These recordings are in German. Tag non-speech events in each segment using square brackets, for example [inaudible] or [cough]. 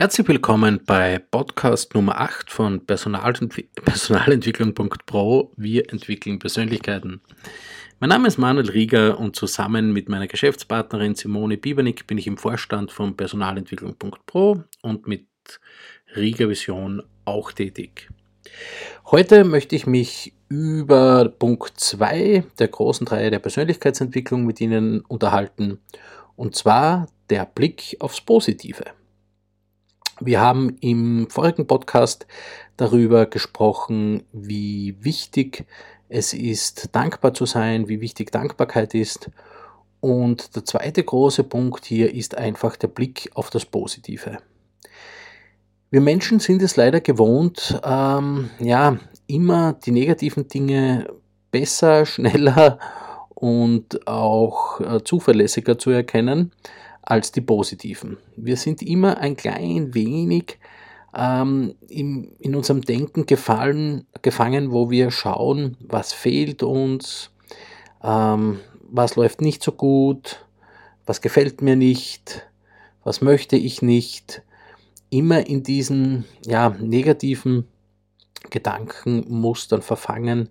Herzlich willkommen bei Podcast Nummer 8 von Personalentwi [laughs] Personalentwicklung.pro. Wir entwickeln Persönlichkeiten. Mein Name ist Manuel Rieger und zusammen mit meiner Geschäftspartnerin Simone Biebernick bin ich im Vorstand von Personalentwicklung.pro und mit Rieger Vision auch tätig. Heute möchte ich mich über Punkt 2 der großen Reihe der Persönlichkeitsentwicklung mit Ihnen unterhalten und zwar der Blick aufs Positive. Wir haben im vorigen Podcast darüber gesprochen, wie wichtig es ist, dankbar zu sein, wie wichtig Dankbarkeit ist. Und der zweite große Punkt hier ist einfach der Blick auf das Positive. Wir Menschen sind es leider gewohnt, ähm, ja, immer die negativen Dinge besser, [laughs] schneller und auch äh, zuverlässiger zu erkennen als die positiven. Wir sind immer ein klein wenig ähm, in, in unserem Denken gefallen, gefangen, wo wir schauen, was fehlt uns, ähm, was läuft nicht so gut, was gefällt mir nicht, was möchte ich nicht. Immer in diesen ja, negativen Gedankenmustern verfangen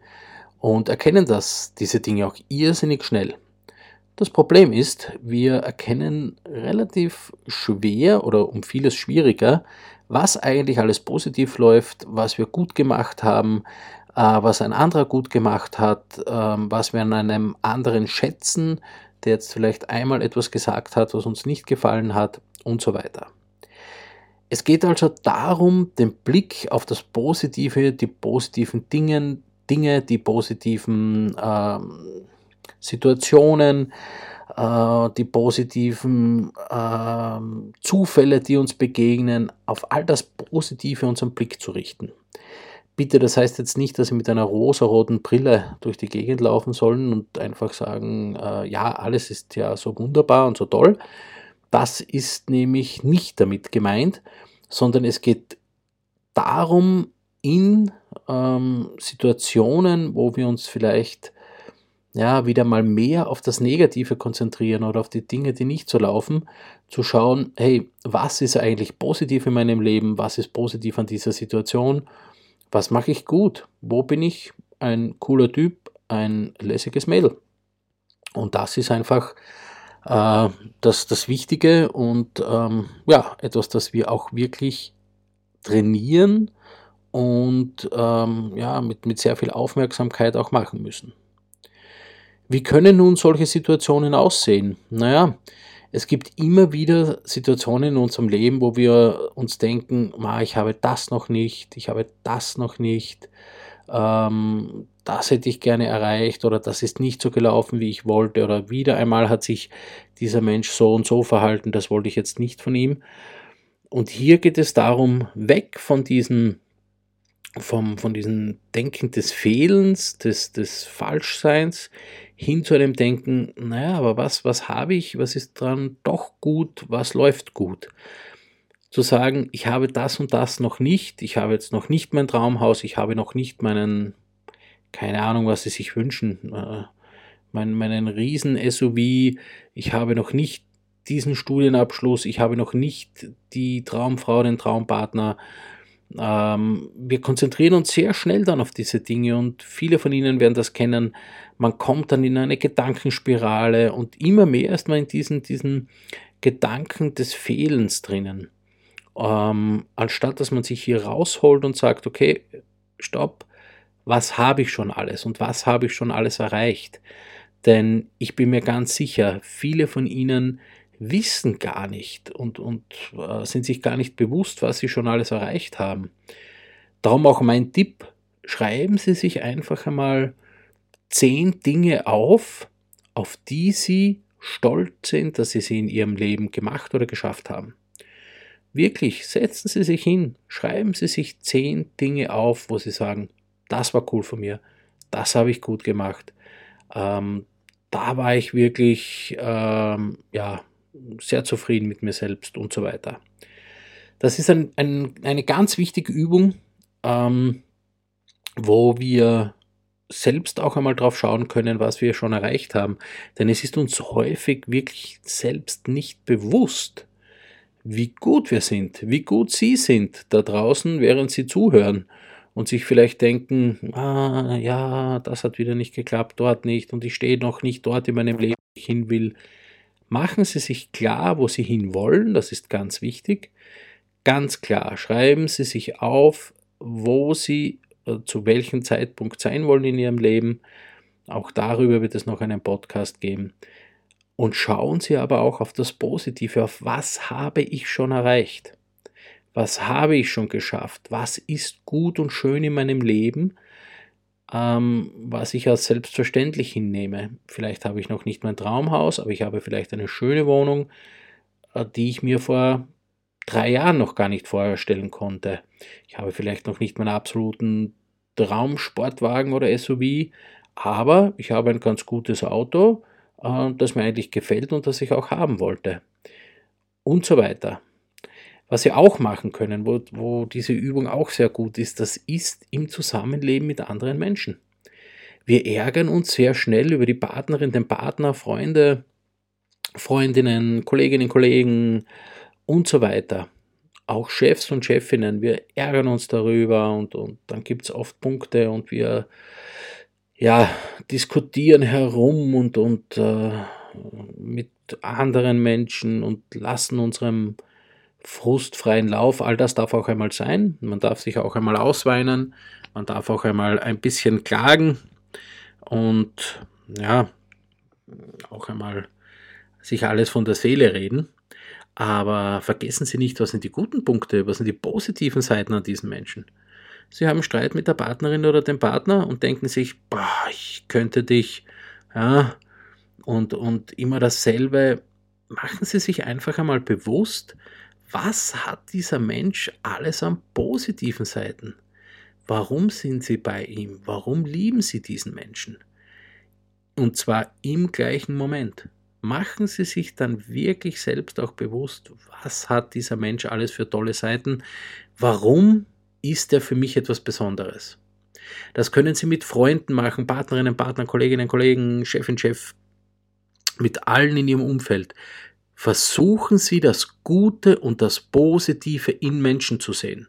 und erkennen das, diese Dinge auch irrsinnig schnell. Das Problem ist, wir erkennen relativ schwer oder um vieles schwieriger, was eigentlich alles positiv läuft, was wir gut gemacht haben, äh, was ein anderer gut gemacht hat, ähm, was wir an einem anderen schätzen, der jetzt vielleicht einmal etwas gesagt hat, was uns nicht gefallen hat und so weiter. Es geht also darum, den Blick auf das Positive, die positiven Dinge, Dinge die positiven ähm, Situationen, äh, die positiven äh, Zufälle, die uns begegnen, auf all das Positive unseren Blick zu richten. Bitte, das heißt jetzt nicht, dass Sie mit einer rosaroten Brille durch die Gegend laufen sollen und einfach sagen, äh, ja, alles ist ja so wunderbar und so toll. Das ist nämlich nicht damit gemeint, sondern es geht darum, in ähm, Situationen, wo wir uns vielleicht ja, wieder mal mehr auf das Negative konzentrieren oder auf die Dinge, die nicht so laufen, zu schauen, hey, was ist eigentlich positiv in meinem Leben, was ist positiv an dieser Situation, was mache ich gut, wo bin ich ein cooler Typ, ein lässiges Mädel. Und das ist einfach äh, das, das Wichtige und ähm, ja, etwas, das wir auch wirklich trainieren und ähm, ja, mit, mit sehr viel Aufmerksamkeit auch machen müssen. Wie können nun solche Situationen aussehen? Naja, es gibt immer wieder Situationen in unserem Leben, wo wir uns denken, ich habe das noch nicht, ich habe das noch nicht, ähm, das hätte ich gerne erreicht oder das ist nicht so gelaufen, wie ich wollte oder wieder einmal hat sich dieser Mensch so und so verhalten, das wollte ich jetzt nicht von ihm. Und hier geht es darum, weg von diesen vom, von diesem Denken des Fehlens, des, des Falschseins, hin zu einem Denken, naja, aber was, was habe ich, was ist dran doch gut, was läuft gut? Zu sagen, ich habe das und das noch nicht, ich habe jetzt noch nicht mein Traumhaus, ich habe noch nicht meinen, keine Ahnung, was sie sich wünschen, äh, meinen, meinen Riesen-SUV, ich habe noch nicht diesen Studienabschluss, ich habe noch nicht die Traumfrau, den Traumpartner, ähm, wir konzentrieren uns sehr schnell dann auf diese Dinge und viele von Ihnen werden das kennen. Man kommt dann in eine Gedankenspirale und immer mehr ist man in diesen, diesen Gedanken des Fehlens drinnen. Ähm, anstatt dass man sich hier rausholt und sagt, okay, stopp, was habe ich schon alles und was habe ich schon alles erreicht? Denn ich bin mir ganz sicher, viele von Ihnen wissen gar nicht und, und äh, sind sich gar nicht bewusst, was sie schon alles erreicht haben. Darum auch mein Tipp, schreiben Sie sich einfach einmal zehn Dinge auf, auf die Sie stolz sind, dass Sie sie in Ihrem Leben gemacht oder geschafft haben. Wirklich, setzen Sie sich hin, schreiben Sie sich zehn Dinge auf, wo Sie sagen, das war cool von mir, das habe ich gut gemacht, ähm, da war ich wirklich, ähm, ja, sehr zufrieden mit mir selbst und so weiter. Das ist ein, ein, eine ganz wichtige Übung, ähm, wo wir selbst auch einmal drauf schauen können, was wir schon erreicht haben. Denn es ist uns häufig wirklich selbst nicht bewusst, wie gut wir sind, wie gut Sie sind da draußen, während Sie zuhören und sich vielleicht denken, ah, ja, das hat wieder nicht geklappt, dort nicht und ich stehe noch nicht dort in meinem Leben, wo ich hin will. Machen Sie sich klar, wo Sie hin wollen, das ist ganz wichtig. Ganz klar, schreiben Sie sich auf, wo Sie äh, zu welchem Zeitpunkt sein wollen in Ihrem Leben. Auch darüber wird es noch einen Podcast geben. Und schauen Sie aber auch auf das Positive, auf was habe ich schon erreicht? Was habe ich schon geschafft? Was ist gut und schön in meinem Leben, ähm, was ich als selbstverständlich hinnehme? Vielleicht habe ich noch nicht mein Traumhaus, aber ich habe vielleicht eine schöne Wohnung, äh, die ich mir vor drei Jahren noch gar nicht vorstellen konnte. Ich habe vielleicht noch nicht meinen absoluten Traumsportwagen oder SUV, aber ich habe ein ganz gutes Auto, äh, das mir eigentlich gefällt und das ich auch haben wollte. Und so weiter. Was Sie auch machen können, wo, wo diese Übung auch sehr gut ist, das ist im Zusammenleben mit anderen Menschen. Wir ärgern uns sehr schnell über die Partnerin, den Partner, Freunde, Freundinnen, Kolleginnen, Kollegen und so weiter. Auch Chefs und Chefinnen, wir ärgern uns darüber und, und dann gibt es oft Punkte und wir ja, diskutieren herum und, und äh, mit anderen Menschen und lassen unserem frustfreien Lauf. All das darf auch einmal sein. Man darf sich auch einmal ausweinen. Man darf auch einmal ein bisschen klagen und ja, auch einmal sich alles von der Seele reden. Aber vergessen Sie nicht, was sind die guten Punkte, was sind die positiven Seiten an diesen Menschen. Sie haben Streit mit der Partnerin oder dem Partner und denken sich, boah, ich könnte dich, ja, und, und immer dasselbe. Machen Sie sich einfach einmal bewusst, was hat dieser Mensch alles an positiven Seiten? Warum sind Sie bei ihm? Warum lieben Sie diesen Menschen? Und zwar im gleichen Moment. Machen Sie sich dann wirklich selbst auch bewusst, was hat dieser Mensch alles für tolle Seiten? Warum ist er für mich etwas Besonderes? Das können Sie mit Freunden machen, Partnerinnen, Partnern, Kolleginnen, Kollegen, Chefin, Chef, mit allen in Ihrem Umfeld. Versuchen Sie das Gute und das Positive in Menschen zu sehen.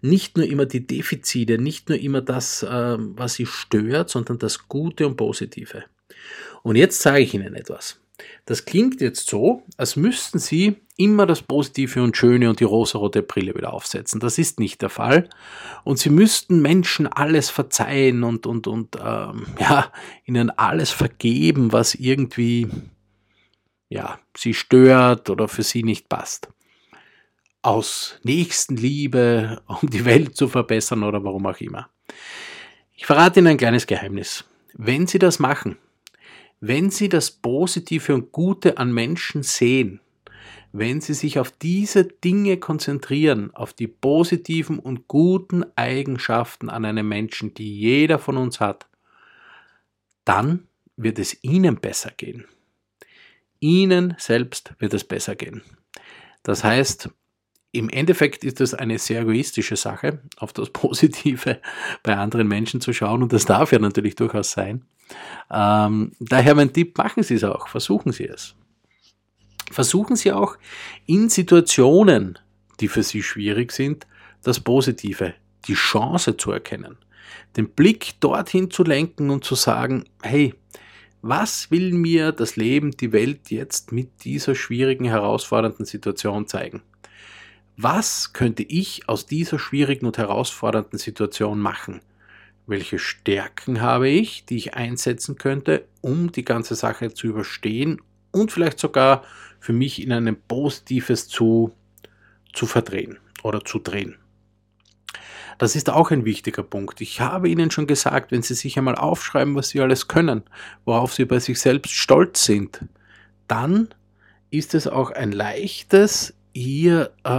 Nicht nur immer die Defizite, nicht nur immer das, ähm, was Sie stört, sondern das Gute und Positive. Und jetzt sage ich Ihnen etwas. Das klingt jetzt so, als müssten Sie immer das Positive und Schöne und die rosarote Brille wieder aufsetzen. Das ist nicht der Fall. Und Sie müssten Menschen alles verzeihen und, und, und ähm, ja, ihnen alles vergeben, was irgendwie ja, sie stört oder für sie nicht passt. Aus Nächstenliebe, [laughs] um die Welt zu verbessern oder warum auch immer. Ich verrate Ihnen ein kleines Geheimnis. Wenn Sie das machen, wenn Sie das Positive und Gute an Menschen sehen, wenn Sie sich auf diese Dinge konzentrieren, auf die positiven und guten Eigenschaften an einem Menschen, die jeder von uns hat, dann wird es Ihnen besser gehen. Ihnen selbst wird es besser gehen. Das heißt, im Endeffekt ist das eine sehr egoistische Sache, auf das [laughs] Positive bei anderen Menschen zu schauen und das darf ja natürlich durchaus sein. Ähm, daher mein Tipp, machen Sie es auch, versuchen Sie es. Versuchen Sie auch in Situationen, die für Sie schwierig sind, das Positive, die Chance zu erkennen. Den Blick dorthin zu lenken und zu sagen, hey, was will mir das Leben, die Welt jetzt mit dieser schwierigen, herausfordernden Situation zeigen? Was könnte ich aus dieser schwierigen und herausfordernden Situation machen? Welche Stärken habe ich, die ich einsetzen könnte, um die ganze Sache zu überstehen und vielleicht sogar für mich in ein Positives zu, zu verdrehen oder zu drehen? Das ist auch ein wichtiger Punkt. Ich habe Ihnen schon gesagt, wenn Sie sich einmal aufschreiben, was Sie alles können, worauf Sie bei sich selbst stolz sind, dann ist es auch ein leichtes, hier äh,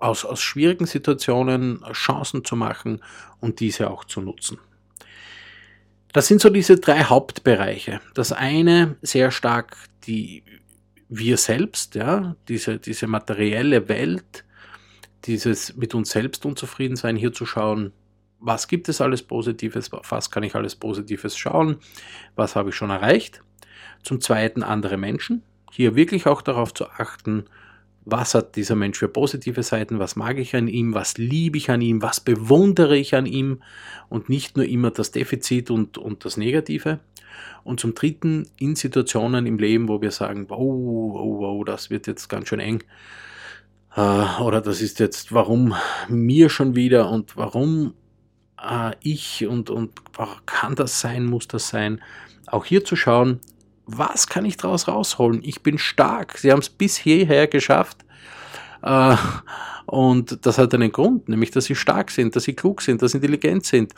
aus, aus schwierigen Situationen Chancen zu machen und diese auch zu nutzen. Das sind so diese drei Hauptbereiche. Das eine sehr stark die wir selbst, ja, diese, diese materielle Welt, dieses mit uns selbst unzufrieden sein, hier zu schauen, was gibt es alles Positives, was kann ich alles Positives schauen, was habe ich schon erreicht. Zum Zweiten andere Menschen, hier wirklich auch darauf zu achten, was hat dieser Mensch für positive Seiten, was mag ich an ihm, was liebe ich an ihm, was bewundere ich an ihm und nicht nur immer das Defizit und, und das Negative. Und zum Dritten in Situationen im Leben, wo wir sagen, wow, wow, wow, das wird jetzt ganz schön eng. Äh, oder das ist jetzt, warum mir schon wieder und warum äh, ich und, und kann das sein, muss das sein. Auch hier zu schauen, was kann ich daraus rausholen? Ich bin stark. Sie haben es bis hierher geschafft. Äh, und das hat einen Grund, nämlich dass sie stark sind, dass sie klug sind, dass sie intelligent sind,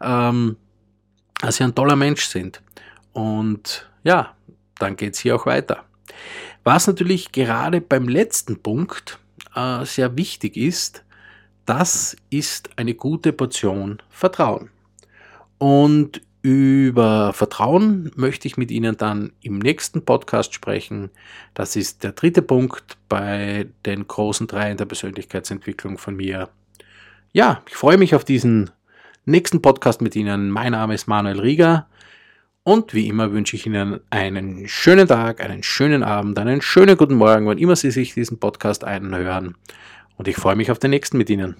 ähm, dass sie ein toller Mensch sind. Und ja, dann geht es hier auch weiter. Was natürlich gerade beim letzten Punkt äh, sehr wichtig ist, das ist eine gute Portion Vertrauen. Und über Vertrauen möchte ich mit Ihnen dann im nächsten Podcast sprechen. Das ist der dritte Punkt bei den großen Dreien der Persönlichkeitsentwicklung von mir. Ja, ich freue mich auf diesen nächsten Podcast mit Ihnen. Mein Name ist Manuel Rieger und wie immer wünsche ich Ihnen einen schönen Tag, einen schönen Abend, einen schönen guten Morgen, wann immer Sie sich diesen Podcast einhören. Und ich freue mich auf den nächsten mit Ihnen.